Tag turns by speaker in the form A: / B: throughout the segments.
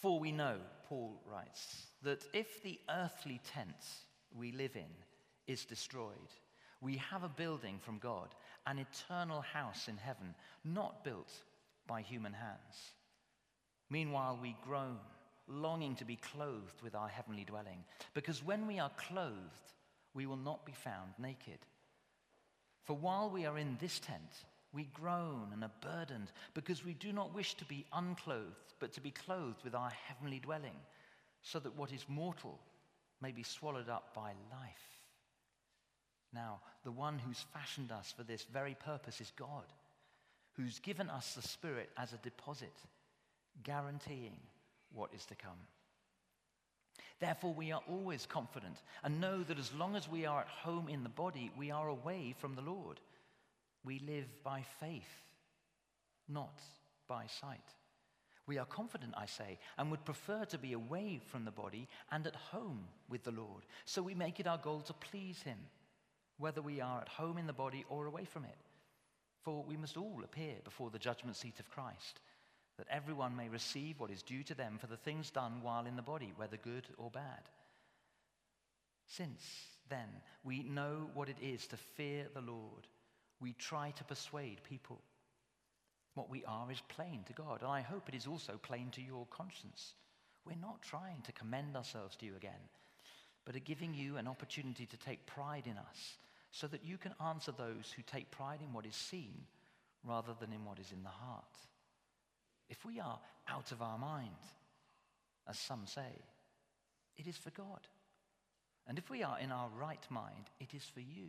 A: For we know, Paul writes, that if the earthly tent we live in is destroyed, we have a building from God, an eternal house in heaven, not built by human hands. Meanwhile, we groan, longing to be clothed with our heavenly dwelling, because when we are clothed, we will not be found naked. For while we are in this tent, we groan and are burdened, because we do not wish to be unclothed, but to be clothed with our heavenly dwelling, so that what is mortal may be swallowed up by life. Now, the one who's fashioned us for this very purpose is God, who's given us the Spirit as a deposit, guaranteeing what is to come. Therefore, we are always confident and know that as long as we are at home in the body, we are away from the Lord. We live by faith, not by sight. We are confident, I say, and would prefer to be away from the body and at home with the Lord. So we make it our goal to please Him whether we are at home in the body or away from it. For we must all appear before the judgment seat of Christ, that everyone may receive what is due to them for the things done while in the body, whether good or bad. Since, then, we know what it is to fear the Lord, we try to persuade people. What we are is plain to God, and I hope it is also plain to your conscience. We're not trying to commend ourselves to you again, but are giving you an opportunity to take pride in us so that you can answer those who take pride in what is seen rather than in what is in the heart. If we are out of our mind, as some say, it is for God. And if we are in our right mind, it is for you.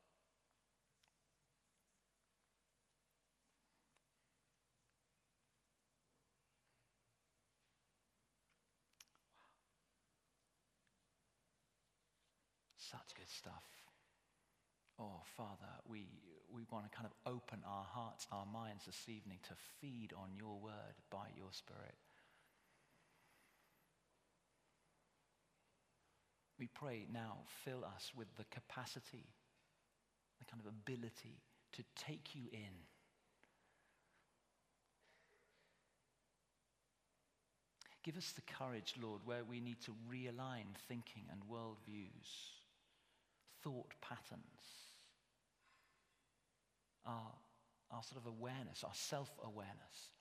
A: Such good stuff. Oh, Father, we, we want to kind of open our hearts, our minds this evening to feed on your word by your Spirit. We pray now, fill us with the capacity, the kind of ability to take you in. Give us the courage, Lord, where we need to realign thinking and worldviews, thought patterns our, our sort of awareness, our self awareness,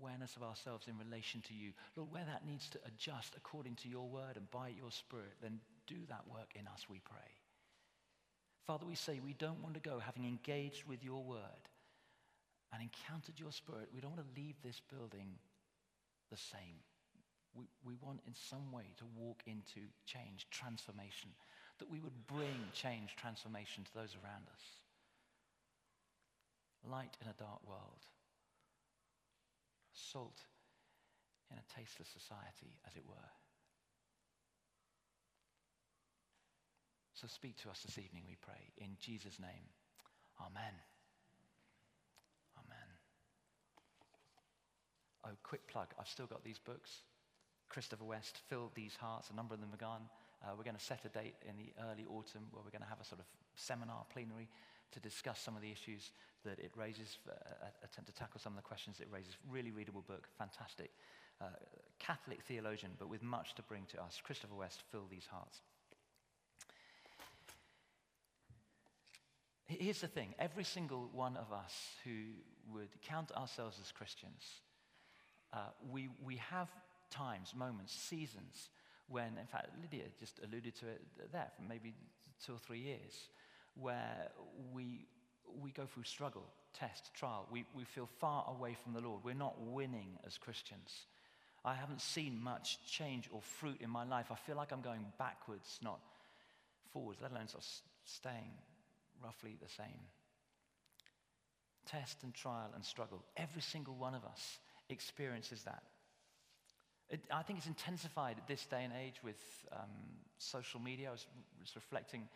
A: awareness of ourselves in relation to you. Lord, where that needs to adjust according to your word and by your spirit, then do that work in us, we pray. Father, we say we don't want to go having engaged with your word and encountered your spirit. We don't want to leave this building the same. We, we want in some way to walk into change, transformation, that we would bring change, transformation to those around us light in a dark world, salt in a tasteless society, as it were. So speak to us this evening, we pray. In Jesus' name, amen. Amen. Oh, quick plug. I've still got these books. Christopher West, Fill These Hearts. A number of them are gone. Uh, we're going to set a date in the early autumn where we're going to have a sort of seminar, plenary to discuss some of the issues that it raises, uh, attempt to tackle some of the questions it raises. Really readable book, fantastic. Uh, Catholic theologian, but with much to bring to us. Christopher West, Fill These Hearts. Here's the thing every single one of us who would count ourselves as Christians, uh, we, we have times, moments, seasons when, in fact, Lydia just alluded to it there for maybe two or three years, where we, we go through struggle, test, trial. We, we feel far away from the Lord. We're not winning as Christians. I haven't seen much change or fruit in my life. I feel like I'm going backwards, not forwards, let alone sort of staying roughly the same. Test and trial and struggle. Every single one of us experiences that. It, I think it's intensified at this day and age with um, social media. I was, was reflecting,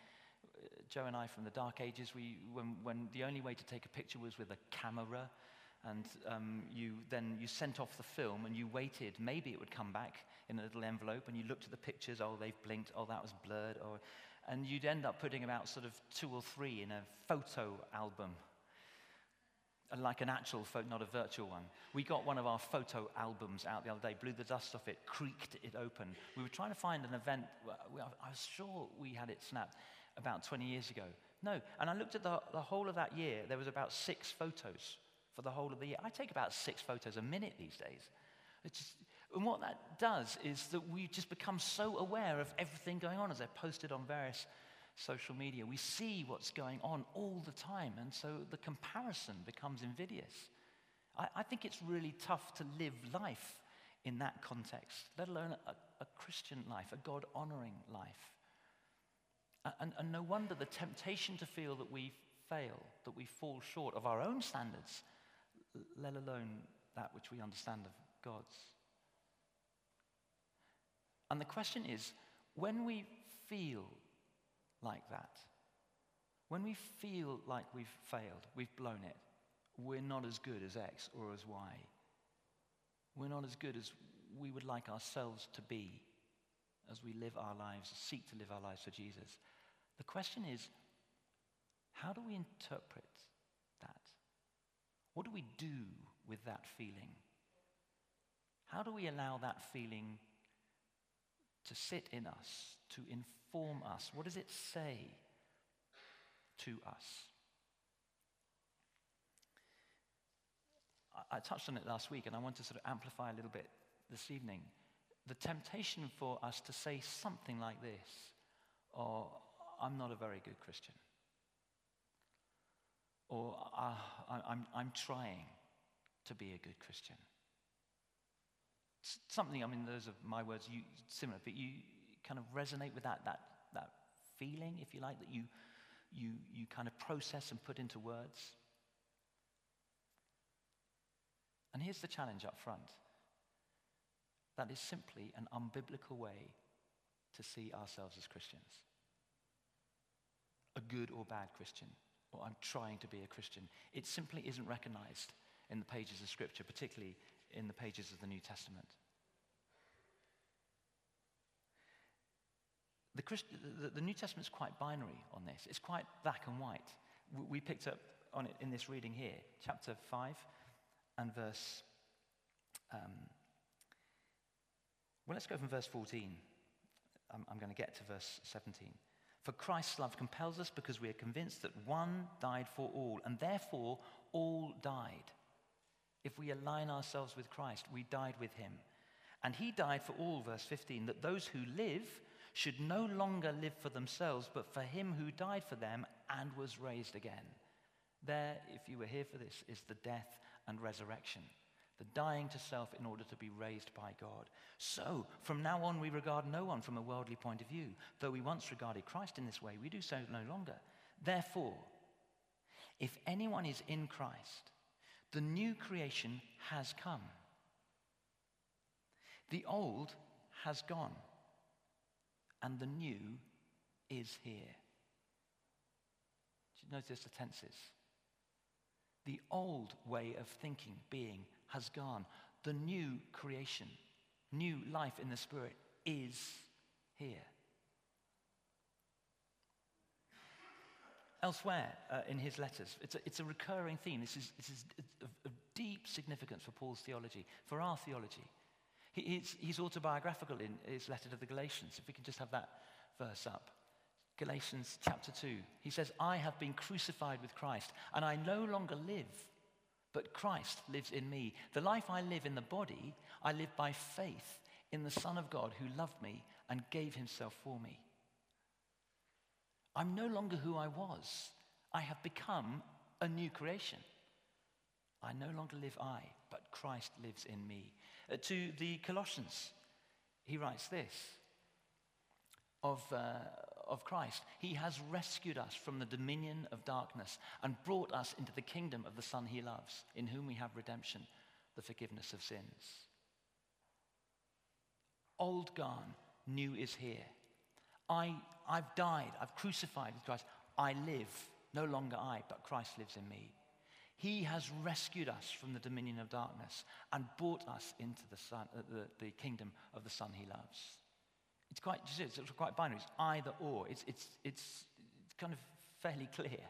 A: uh, Joe and I, from the dark ages, we, when, when the only way to take a picture was with a camera. And um, you then you sent off the film and you waited. Maybe it would come back in a little envelope, and you looked at the pictures. Oh, they've blinked. Oh, that was blurred. Or, and you'd end up putting about sort of two or three in a photo album like an actual photo, not a virtual one. We got one of our photo albums out the other day, blew the dust off it, creaked it open. We were trying to find an event, I was sure we had it snapped about 20 years ago. No, and I looked at the, the whole of that year, there was about six photos for the whole of the year. I take about six photos a minute these days. Just, and what that does is that we just become so aware of everything going on as they're posted on various social media. We see what's going on all the time, and so the comparison becomes invidious. I, I think it's really tough to live life in that context, let alone a, a Christian life, a God honoring life. And, and no wonder the temptation to feel that we fail, that we fall short of our own standards, let alone that which we understand of God's. And the question is when we feel like that. When we feel like we've failed, we've blown it, we're not as good as X or as Y. We're not as good as we would like ourselves to be as we live our lives, seek to live our lives for Jesus. The question is how do we interpret that? What do we do with that feeling? How do we allow that feeling to sit in us, to inform us? What does it say to us? I, touched on it last week, and I want to sort of amplify a little bit this evening. The temptation for us to say something like this, or I'm not a very good Christian, or uh, I'm, I'm trying to be a good Christian something, I mean, those are my words, you, similar, but you kind of resonate with that, that, that feeling, if you like, that you, you, you kind of process and put into words. And here's the challenge up front that is simply an unbiblical way to see ourselves as Christians. A good or bad Christian, or I'm trying to be a Christian. It simply isn't recognized in the pages of Scripture, particularly in the pages of the New Testament. The, Christ, the, the New Testament is quite binary on this. It's quite black and white. We picked up on it in this reading here, chapter 5 and verse. Um, well, let's go from verse 14. I'm, I'm going to get to verse 17. For Christ's love compels us because we are convinced that one died for all, and therefore all died. If we align ourselves with Christ, we died with him. And he died for all, verse 15, that those who live should no longer live for themselves, but for him who died for them and was raised again. There, if you were here for this, is the death and resurrection, the dying to self in order to be raised by God. So, from now on, we regard no one from a worldly point of view. Though we once regarded Christ in this way, we do so no longer. Therefore, if anyone is in Christ, the new creation has come. The old has gone, and the new is here. Do you notice the tenses? The old way of thinking, being, has gone. The new creation, new life in the Spirit is here. Elsewhere uh, in his letters, it's a, it's a recurring theme. This is, this is of, of deep significance for Paul's theology, for our theology. He, he's, he's autobiographical in his letter to the Galatians. If we can just have that verse up. Galatians chapter 2. He says, I have been crucified with Christ, and I no longer live, but Christ lives in me. The life I live in the body, I live by faith in the Son of God who loved me and gave himself for me. I'm no longer who I was. I have become a new creation. I no longer live I, but Christ lives in me. Uh, to the Colossians, he writes this of, uh, of Christ He has rescued us from the dominion of darkness and brought us into the kingdom of the Son he loves, in whom we have redemption, the forgiveness of sins. Old gone, new is here. I, I've died, I've crucified with Christ. I live, no longer I, but Christ lives in me. He has rescued us from the dominion of darkness and brought us into the, uh, the, the kingdom of the Son he loves. It's quite, it's quite binary. It's either or. It's, it's, it's, it's kind of fairly clear.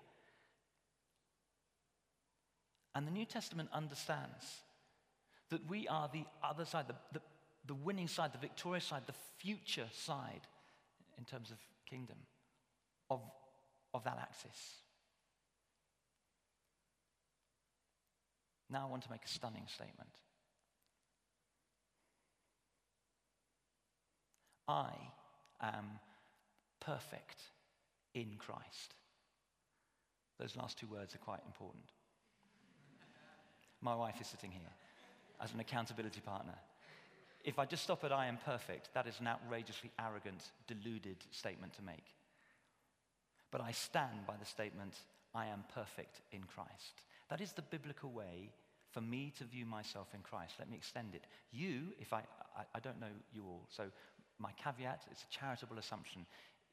A: And the New Testament understands that we are the other side, the, the, the winning side, the victorious side, the future side in terms of kingdom of, of that axis. Now I want to make a stunning statement. I am perfect in Christ. Those last two words are quite important. My wife is sitting here as an accountability partner. If I just stop at I am perfect, that is an outrageously arrogant, deluded statement to make. But I stand by the statement, I am perfect in Christ. That is the biblical way for me to view myself in Christ. Let me extend it. You, if I, I, I don't know you all, so my caveat, it's a charitable assumption,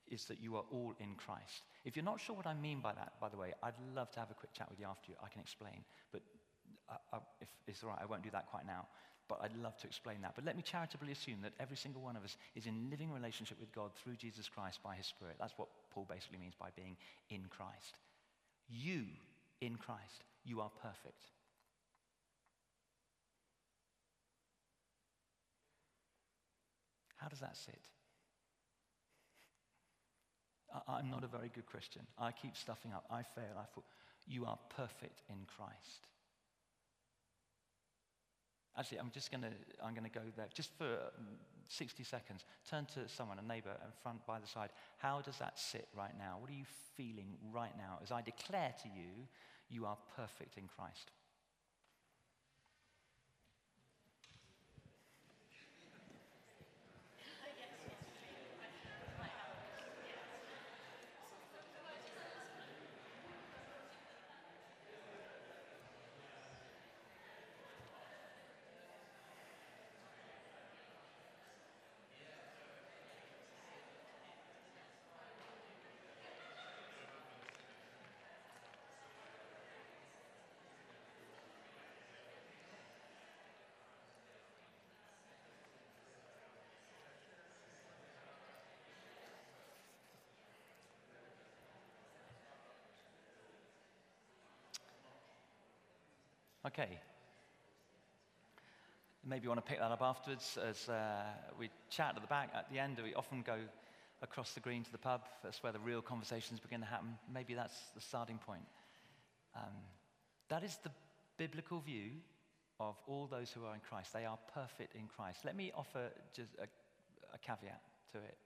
A: is that you are all in Christ. If you're not sure what I mean by that, by the way, I'd love to have a quick chat with you after you. I can explain. But I, I, if it's all right, I won't do that quite now. But I'd love to explain that. But let me charitably assume that every single one of us is in living relationship with God through Jesus Christ by his Spirit. That's what Paul basically means by being in Christ. You, in Christ, you are perfect. How does that sit? I, am not a very good Christian. I keep stuffing up. I fail. I fall. You are perfect in Christ. Actually, I'm just going to I'm going to go there just for um, 60 seconds. Turn to someone, a neighbor, in front by the side. How does that sit right now? What are you feeling right now as I declare to you, you are perfect in Christ? Okay. Maybe you want to pick that up afterwards as uh, we chat at the back. At the end, we often go across the green to the pub. That's where the real conversations begin to happen. Maybe that's the starting point. Um, that is the biblical view of all those who are in Christ. They are perfect in Christ. Let me offer just a, a caveat to it,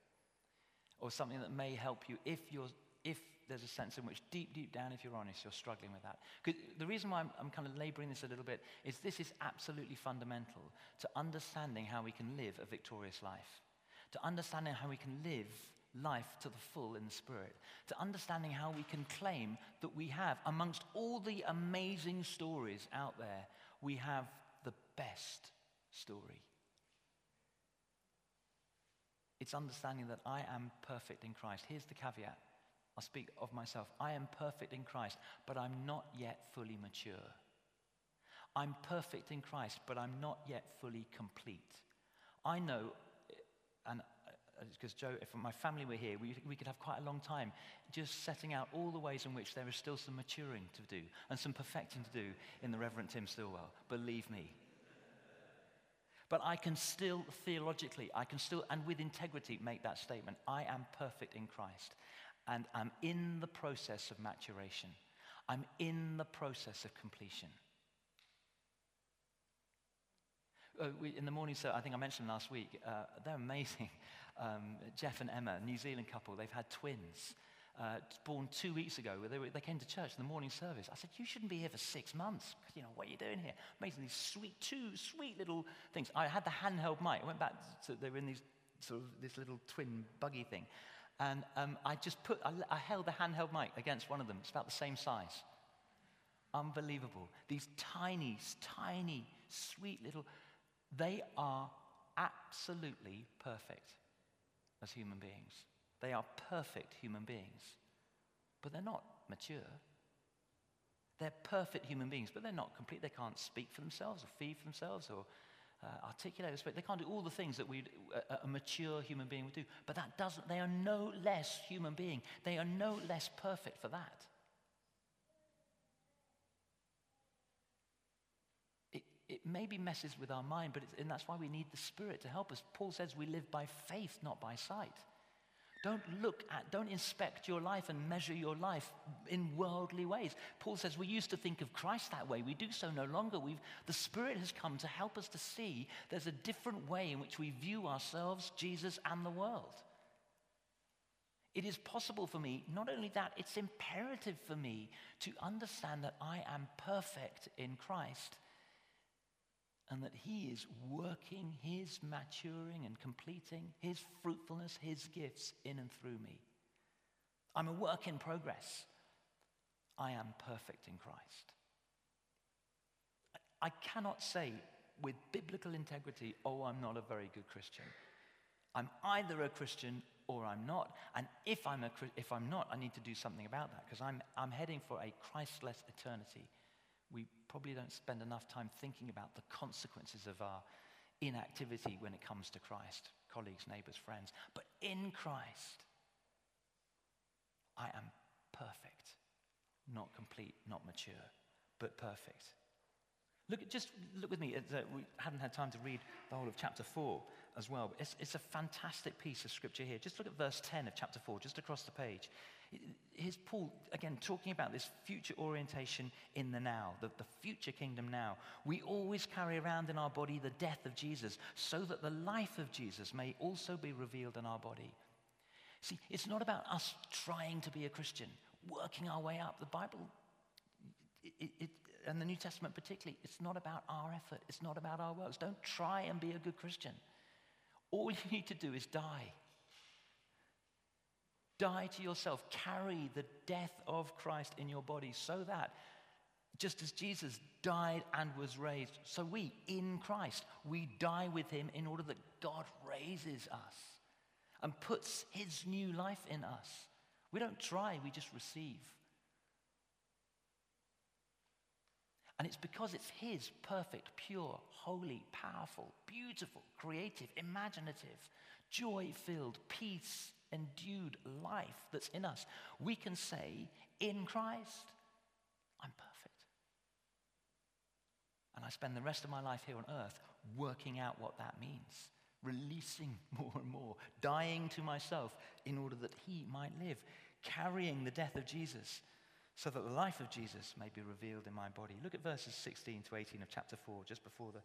A: or something that may help you if you're if there's a sense in which deep, deep down, if you're honest, you're struggling with that. Because the reason why I'm, I'm kind of laboring this a little bit is this is absolutely fundamental to understanding how we can live a victorious life, to understanding how we can live life to the full in the Spirit, to understanding how we can claim that we have, amongst all the amazing stories out there, we have the best story. It's understanding that I am perfect in Christ. Here's the caveat I'll speak of myself. I am perfect in Christ, but I'm not yet fully mature. I'm perfect in Christ, but I'm not yet fully complete. I know, and uh, uh, because Joe, if my family were here, we, we could have quite a long time just setting out all the ways in which there is still some maturing to do and some perfecting to do in the Reverend Tim Stillwell. Believe me. But I can still theologically, I can still, and with integrity, make that statement. I am perfect in Christ, and I'm in the process of maturation. I'm in the process of completion. Uh, we, in the morning, so I think I mentioned last week, uh, they're amazing. Um, Jeff and Emma, New Zealand couple, they've had twins. Uh, born two weeks ago, they, were, they came to church in the morning service. I said, You shouldn't be here for six months. You know, what are you doing here? Amazing, these sweet, two sweet little things. I had the handheld mic. I went back to, they were in these sort of this little twin buggy thing. And um, I just put, I, I held the handheld mic against one of them. It's about the same size. Unbelievable. These tiny, tiny, sweet little they are absolutely perfect as human beings. They are perfect human beings, but they're not mature. They're perfect human beings, but they're not complete. They can't speak for themselves or feed for themselves or uh, articulate. The spirit they can't do all the things that we a, a mature human being would do. But that doesn't. They are no less human being. They are no less perfect for that. It, it maybe messes with our mind, but and that's why we need the Spirit to help us. Paul says we live by faith, not by sight. Don't look at, don't inspect your life and measure your life in worldly ways. Paul says we used to think of Christ that way. We do so no longer. We've, the Spirit has come to help us to see there's a different way in which we view ourselves, Jesus, and the world. It is possible for me, not only that, it's imperative for me to understand that I am perfect in Christ and that He is working His maturing and completing His fruitfulness, His gifts in and through me. I'm a work in progress. I am perfect in Christ. I cannot say with biblical integrity, oh, I'm not a very good Christian. I'm either a Christian or I'm not. And if I'm, a, if I'm not, I need to do something about that because I'm, I'm heading for a Christless eternity probably don't spend enough time thinking about the consequences of our inactivity when it comes to Christ, colleagues, neighbors, friends. But in Christ, I am perfect, not complete, not mature, but perfect. Look, just look with me. We hadn't had time to read the whole of chapter 4 as well. But it's, it's a fantastic piece of scripture here. Just look at verse 10 of chapter 4, just across the page. Here's Paul, again, talking about this future orientation in the now, the, the future kingdom now. We always carry around in our body the death of Jesus so that the life of Jesus may also be revealed in our body. See, it's not about us trying to be a Christian, working our way up. The Bible, it, it, and the New Testament particularly, it's not about our effort, it's not about our works. Don't try and be a good Christian. All you need to do is die. Die to yourself. Carry the death of Christ in your body so that just as Jesus died and was raised, so we, in Christ, we die with him in order that God raises us and puts his new life in us. We don't try, we just receive. And it's because it's his perfect, pure, holy, powerful, beautiful, creative, imaginative, joy filled, peace endued life that's in us, we can say, in Christ, I'm perfect. And I spend the rest of my life here on earth working out what that means, releasing more and more, dying to myself in order that He might live, carrying the death of Jesus so that the life of Jesus may be revealed in my body. Look at verses 16 to 18 of chapter 4, just before the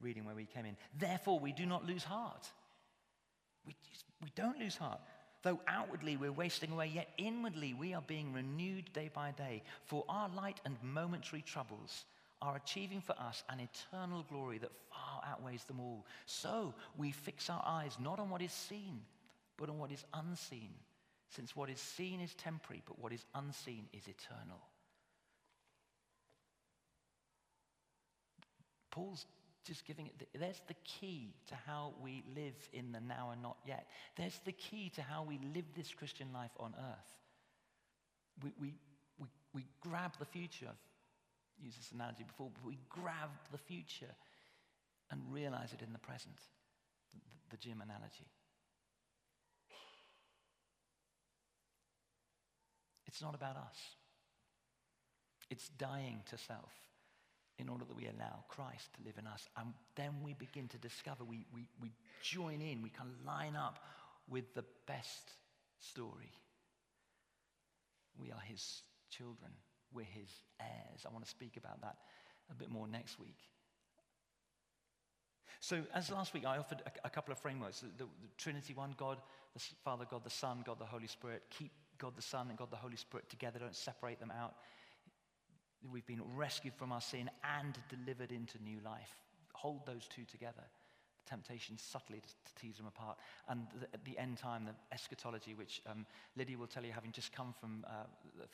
A: reading where we came in. Therefore, we do not lose heart. We, we don't lose heart. Though outwardly we're wasting away, yet inwardly we are being renewed day by day. For our light and momentary troubles are achieving for us an eternal glory that far outweighs them all. So we fix our eyes not on what is seen, but on what is unseen, since what is seen is temporary, but what is unseen is eternal. Paul's just giving it, the, there's the key to how we live in the now and not yet. There's the key to how we live this Christian life on earth. We, we, we, we grab the future. I've used this analogy before, but we grab the future and realize it in the present. The, the gym analogy. It's not about us. It's dying to self in order that we allow Christ to live in us. And then we begin to discover, we, we, we join in, we can line up with the best story. We are his children, we're his heirs. I want to speak about that a bit more next week. So, as last week, I offered a, a couple of frameworks the, the, the, Trinity one God, the Father, God the Son, God the Holy Spirit. Keep God the Son and God the Holy Spirit together, don't separate them out. We've been rescued from our sin and delivered into new life. Hold those two together. The temptation subtly to, to tease them apart. And the, at the end time, the eschatology, which um, Lydia will tell you, having just come from uh,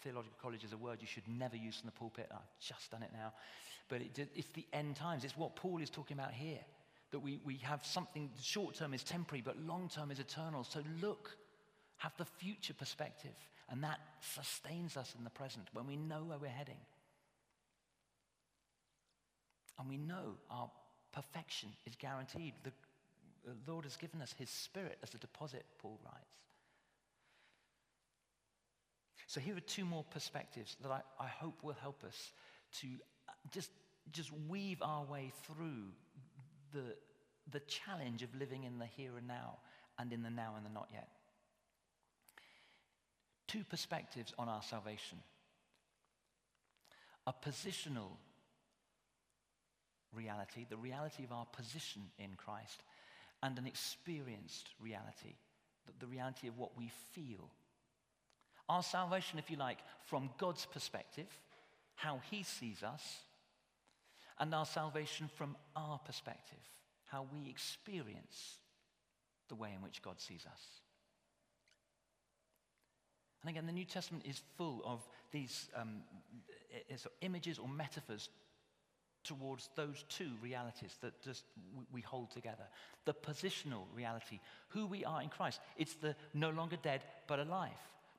A: theological college, is a word you should never use in the pulpit. I've just done it now. But it, it's the end times. It's what Paul is talking about here. That we, we have something, short term is temporary, but long term is eternal. So look, have the future perspective. And that sustains us in the present when we know where we're heading. And we know our perfection is guaranteed. The, Lord has given us his spirit as a deposit, Paul writes. So here are two more perspectives that I, I hope will help us to uh, just, just weave our way through the, the challenge of living in the here and now and in the now and the not yet. Two perspectives on our salvation a positional reality, the reality of our position in Christ, and an experienced reality, the reality of what we feel. Our salvation, if you like, from God's perspective, how He sees us, and our salvation from our perspective, how we experience the way in which God sees us. And again, the New Testament is full of these um, images or metaphors towards those two realities that just we hold together. The positional reality, who we are in Christ. It's the no longer dead but alive,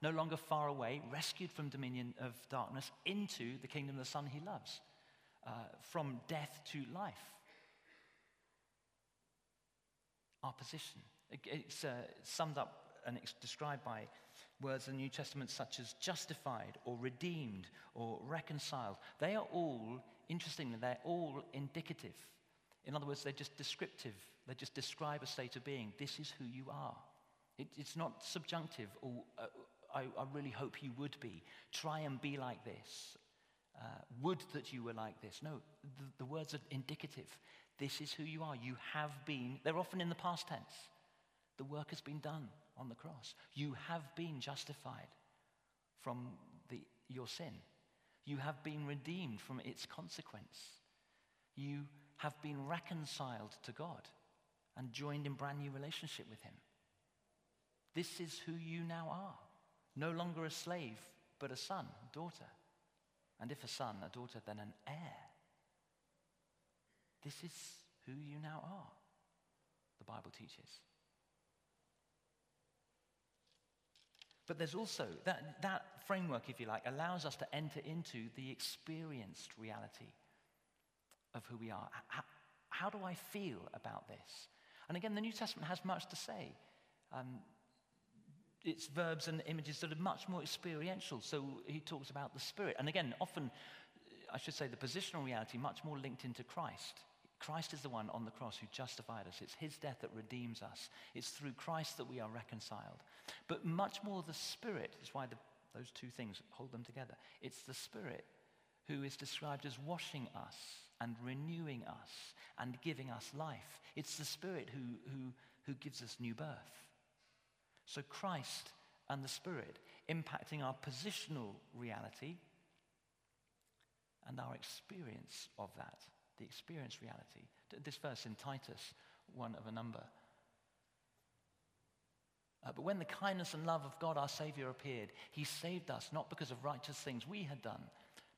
A: no longer far away, rescued from dominion of darkness into the kingdom of the Son he loves, uh, from death to life. Our position. It's uh, summed up and it's described by words in the New Testament such as justified or redeemed or reconciled. They are all interestingly, they're all indicative. In other words, they're just descriptive. They just describe a state of being. This is who you are. It, it's not subjunctive, or uh, I, I, really hope you would be. Try and be like this. Uh, would that you were like this. No, the, the words are indicative. This is who you are. You have been, they're often in the past tense. The work has been done on the cross. You have been justified from the, your sin. You have been redeemed from its consequence. You have been reconciled to God and joined in brand new relationship with Him. This is who you now are. No longer a slave, but a son, daughter. And if a son, a daughter, then an heir. This is who you now are, the Bible teaches. But there's also that, that framework, if you like, allows us to enter into the experienced reality of who we are. How, how do I feel about this? And again, the New Testament has much to say. Um, it's verbs and images that are much more experiential. So he talks about the Spirit. And again, often, I should say, the positional reality much more linked into Christ. Christ is the one on the cross who justified us. It's his death that redeems us. It's through Christ that we are reconciled. But much more the Spirit is why the, those two things hold them together. It's the Spirit who is described as washing us and renewing us and giving us life. It's the Spirit who, who, who gives us new birth. So Christ and the Spirit impacting our positional reality and our experience of that the experienced reality. This verse in Titus, one of a number. Uh, but when the kindness and love of God our Savior appeared, He saved us not because of righteous things we had done,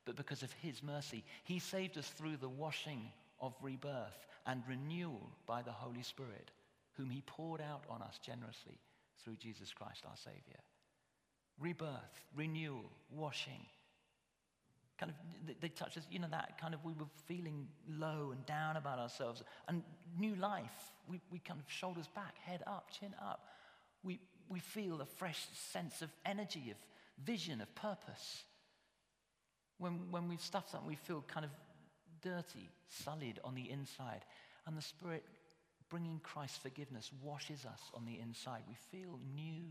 A: but because of His mercy. He saved us through the washing of rebirth and renewal by the Holy Spirit, whom He poured out on us generously through Jesus Christ our Savior. Rebirth, renewal, washing, kind of they touched us you know that kind of we were feeling low and down about ourselves and new life we, we kind of shoulders back head up chin up we, we feel a fresh sense of energy of vision, of purpose. When, when we've stuffed something, we feel kind of dirty, sullied on the inside. And the Spirit, bringing Christ's forgiveness, washes us on the inside. We feel new.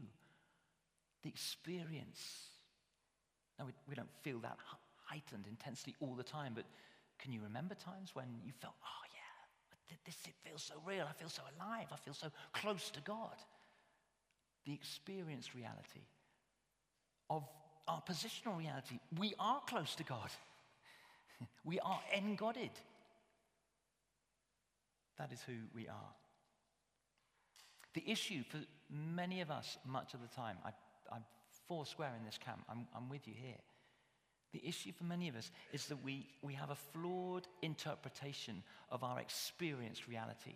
A: The experience. Now, we, we don't feel that heightened intensity all the time, but can you remember times when you felt, oh, yeah, this it feels so real. I feel so alive. I feel so close to God. The experienced reality of our positional reality. We are close to God. we are engodded. That is who we are. The issue for many of us, much of the time, I, am four square in this camp, I'm, I'm with you here. The issue for many of us is that we, we have a flawed interpretation of our experienced reality.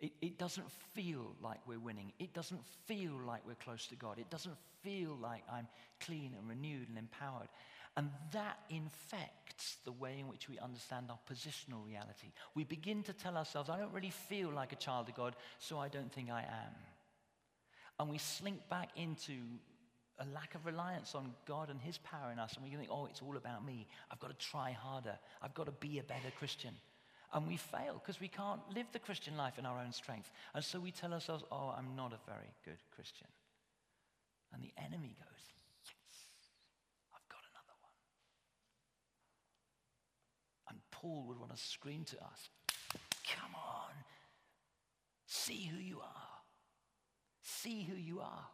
A: It, it doesn't feel like we're winning. It doesn't feel like we're close to God. It doesn't feel like I'm clean and renewed and empowered. And that infects the way in which we understand our positional reality. We begin to tell ourselves, I don't really feel like a child of God, so I don't think I am. And we slink back into a lack of reliance on God and His power in us. And we think, oh, it's all about me. I've got to try harder. I've got to be a better Christian. And we fail because we can't live the Christian life in our own strength. And so we tell ourselves, oh, I'm not a very good Christian. And the enemy goes, yes, I've got another one. And Paul would want to scream to us, come on, see who you are. See who you are.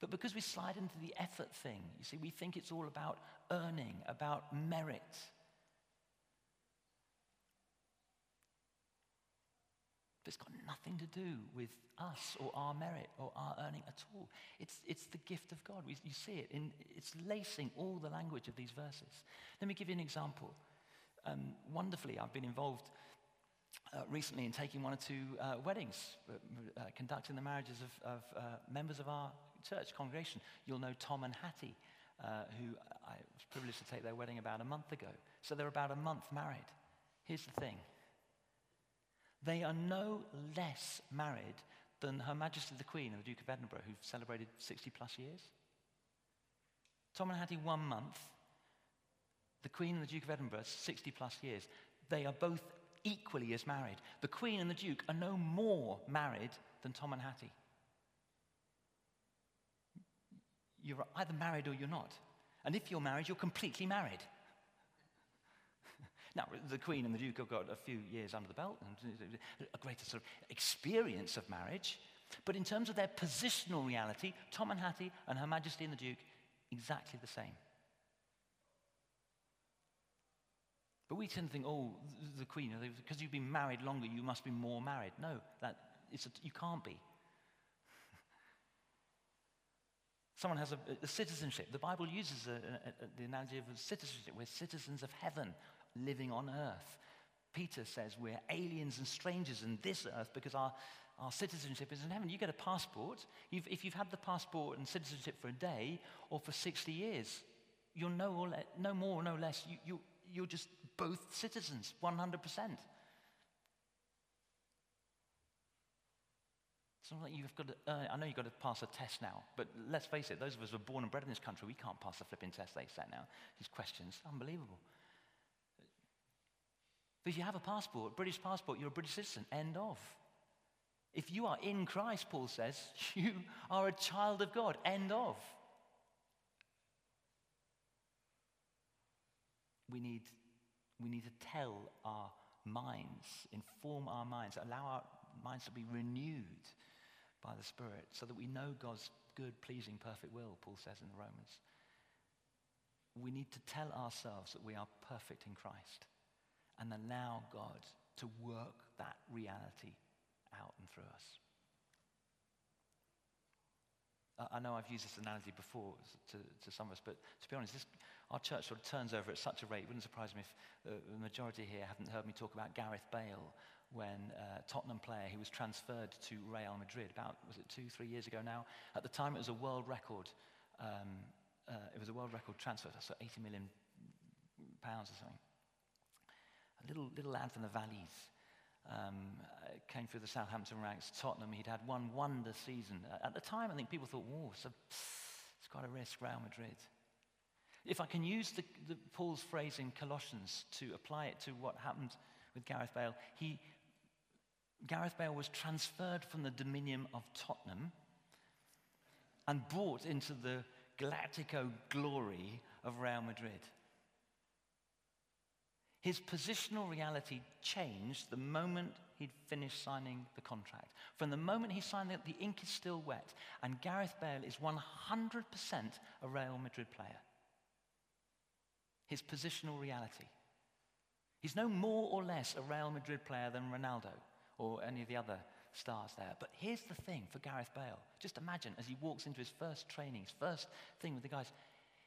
A: But because we slide into the effort thing, you see, we think it's all about earning, about merit. But it's got nothing to do with us or our merit or our earning at all. It's, it's the gift of God. We, you see it, in, it's lacing all the language of these verses. Let me give you an example. Um, wonderfully, I've been involved uh, recently in taking one or two uh, weddings, uh, uh conducting the marriages of, of uh, members of our church congregation. You'll know Tom and Hattie, uh, who I was privileged to take their wedding about a month ago. So they're about a month married. Here's the thing they are no less married than Her Majesty the Queen and the Duke of Edinburgh, who've celebrated 60 plus years. Tom and Hattie, one month. The Queen and the Duke of Edinburgh, 60 plus years. They are both equally as married. The Queen and the Duke are no more married than Tom and Hattie. You're either married or you're not. And if you're married, you're completely married. now, the Queen and the Duke have got a few years under the belt and a greater sort of experience of marriage. But in terms of their positional reality, Tom and Hattie and Her Majesty and the Duke, exactly the same. But we tend to think, oh, the Queen, because you've been married longer, you must be more married. No, that, a, you can't be. Someone has a, a citizenship. The Bible uses a, a, the analogy of citizenship. We're citizens of heaven living on earth. Peter says we're aliens and strangers in this earth because our, our citizenship is in heaven. You get a passport. You've, if you've had the passport and citizenship for a day or for 60 years, you're no, no more, no less. You, you, you're just both citizens, 100%. It's not like you've got to, uh, I know you've got to pass a test now, but let's face it, those of us who are born and bred in this country, we can't pass the flipping test they set now. These questions, unbelievable. But if you have a passport, British passport, you're a British citizen, end of. If you are in Christ, Paul says, you are a child of God, end of. We need, we need to tell our minds, inform our minds, allow our minds to be renewed by the Spirit so that we know God's good, pleasing, perfect will, Paul says in the Romans. We need to tell ourselves that we are perfect in Christ and allow God to work that reality out and through us. I know I've used this analogy before to, to some of us, but to be honest, this, our church sort of turns over at such a rate. It wouldn't surprise me if uh, the majority here haven't heard me talk about Gareth Bale when uh, Tottenham player, he was transferred to Real Madrid about, was it two, three years ago now? At the time, it was a world record. Um, uh, it was a world record transfer, so 80 million pounds or something. A little, little lad from the valleys. um, uh, came through the Southampton ranks, Tottenham. He'd had one wonder season. At the time, I think people thought, "Whoa, it's, it's quite a risk, Real Madrid." If I can use the, the, Paul's phrase in Colossians to apply it to what happened with Gareth Bale, he, Gareth Bale was transferred from the dominion of Tottenham and brought into the Galactico glory of Real Madrid. His positional reality changed the moment he'd finished signing the contract. From the moment he signed it, the ink is still wet, and Gareth Bale is 100% a Real Madrid player. His positional reality. He's no more or less a Real Madrid player than Ronaldo or any of the other stars there. But here's the thing for Gareth Bale. Just imagine as he walks into his first training, his first thing with the guys,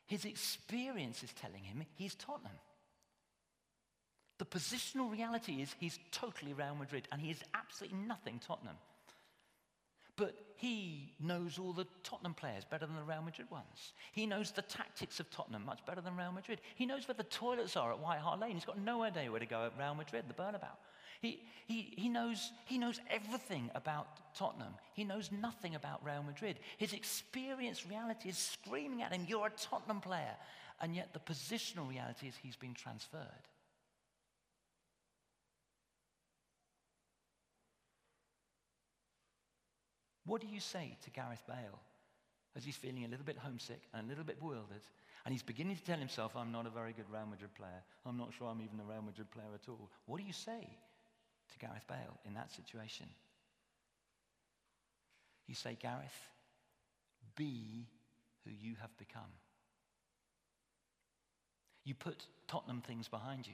A: his experience is telling him he's Tottenham. The positional reality is he's totally Real Madrid and he is absolutely nothing Tottenham. But he knows all the Tottenham players better than the Real Madrid ones. He knows the tactics of Tottenham much better than Real Madrid. He knows where the toilets are at White Hart Lane. He's got no idea where to go at Real Madrid, the Bernabeu. He, he, he, knows, he knows everything about Tottenham. He knows nothing about Real Madrid. His experience reality is screaming at him, You're a Tottenham player. And yet the positional reality is he's been transferred. What do you say to Gareth Bale as he's feeling a little bit homesick and a little bit bewildered? And he's beginning to tell himself, I'm not a very good Real Madrid player. I'm not sure I'm even a Real Madrid player at all. What do you say to Gareth Bale in that situation? You say, Gareth, be who you have become. You put Tottenham things behind you.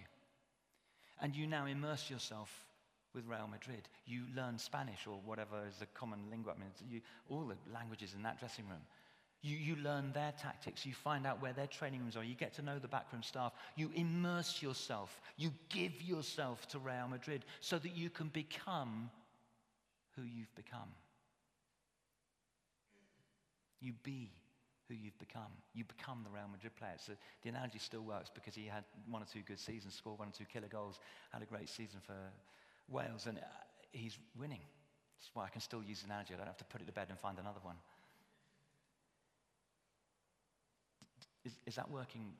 A: And you now immerse yourself with Real Madrid. You learn Spanish or whatever is the common lingua. I mean, you, all the languages in that dressing room. You, you learn their tactics. You find out where their training rooms are. You get to know the backroom staff. You immerse yourself. You give yourself to Real Madrid so that you can become who you've become. You be who you've become. You become the Real Madrid player. So the analogy still works because he had one or two good seasons, scored one or two killer goals, had a great season for Wales, and uh, he's winning. That's why I can still use the analogy. I don't have to put it to bed and find another one. Is, is that working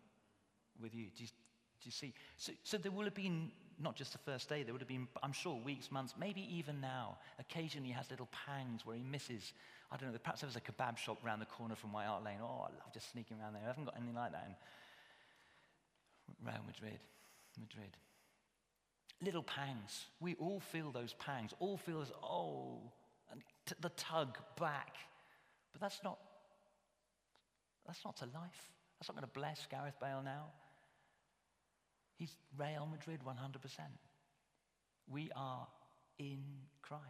A: with you? Do, you? do you see? So, so there will have been not just the first day, there would have been, I'm sure, weeks, months, maybe even now. Occasionally he has little pangs where he misses, I don't know, perhaps there was a kebab shop around the corner from White Hart Lane. Oh, I love just sneaking around there. I haven't got anything like that in Real Madrid. Madrid. Little pangs. We all feel those pangs. All feel as, oh, and t- the tug back. But that's not, that's not to life. That's not going to bless Gareth Bale now. He's Real Madrid 100%. We are in Christ.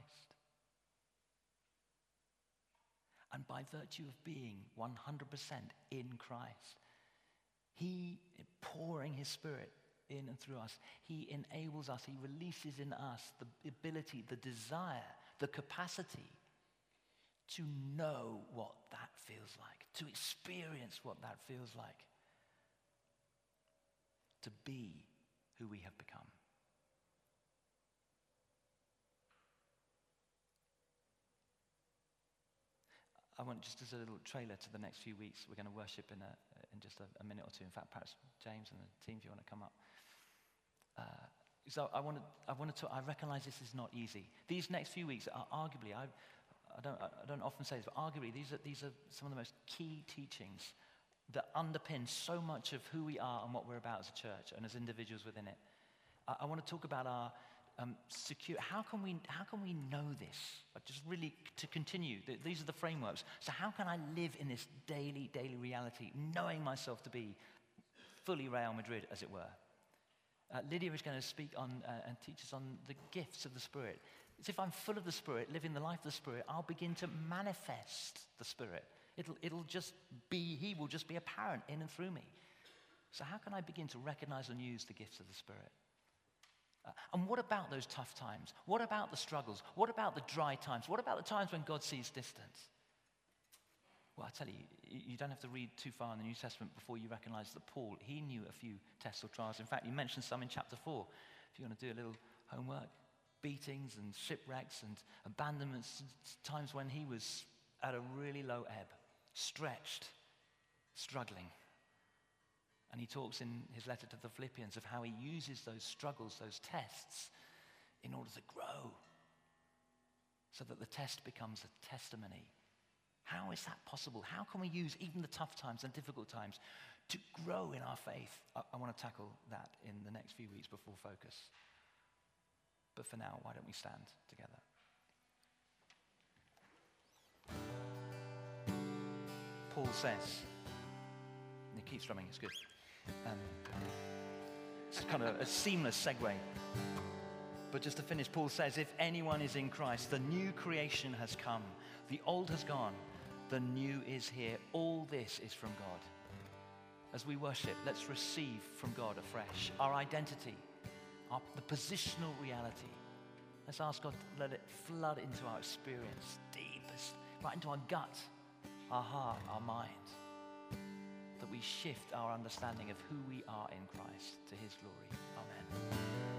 A: And by virtue of being 100% in Christ, He pouring His Spirit in and through us. He enables us, He releases in us the ability, the desire, the capacity to know what that feels like, to experience what that feels like, to be who we have become. I want just as a little trailer to the next few weeks, we're going to worship in, a, in just a, a minute or two. In fact, perhaps James and the team, if you want to come up. Uh, so I want to, I want to, I recognize this is not easy. These next few weeks are arguably, I, I, don't, I don't often say this, but arguably these are, these are some of the most key teachings that underpin so much of who we are and what we're about as a church and as individuals within it. I, I want to talk about our um, secure. How can we, how can we know this? just really to continue. These are the frameworks. So how can I live in this daily, daily reality, knowing myself to be fully Real Madrid, as it were? Uh, Lydia is going to speak on uh, and teach us on the gifts of the Spirit. As if I'm full of the Spirit, living the life of the Spirit, I'll begin to manifest the Spirit. It'll, it'll just be, He will just be apparent in and through me. So, how can I begin to recognize and use the gifts of the Spirit? Uh, and what about those tough times? What about the struggles? What about the dry times? What about the times when God sees distance? Well, I tell you, you don't have to read too far in the New Testament before you recognize that Paul, he knew a few tests or trials. In fact, he mentioned some in chapter 4. If you want to do a little homework, beatings and shipwrecks and abandonments, times when he was at a really low ebb, stretched, struggling. And he talks in his letter to the Philippians of how he uses those struggles, those tests, in order to grow so that the test becomes a testimony. How is that possible? How can we use even the tough times and difficult times to grow in our faith? I, I want to tackle that in the next few weeks before focus. But for now, why don't we stand together? Paul says, and he keeps drumming, it's good. Um, it's kind of a seamless segue. But just to finish, Paul says, if anyone is in Christ, the new creation has come. The old has gone. The new is here. All this is from God. As we worship, let's receive from God afresh our identity, our, the positional reality. Let's ask God to let it flood into our experience, deepest, right into our gut, our heart, our mind. That we shift our understanding of who we are in Christ to his glory. Amen.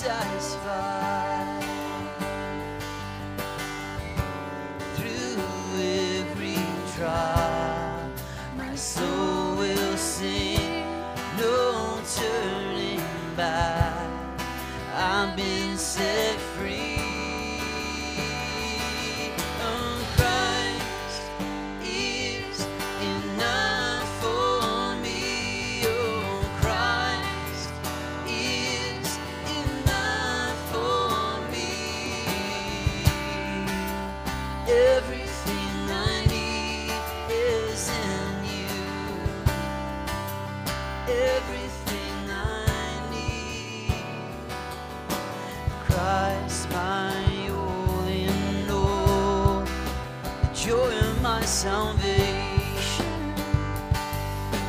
B: Salvation.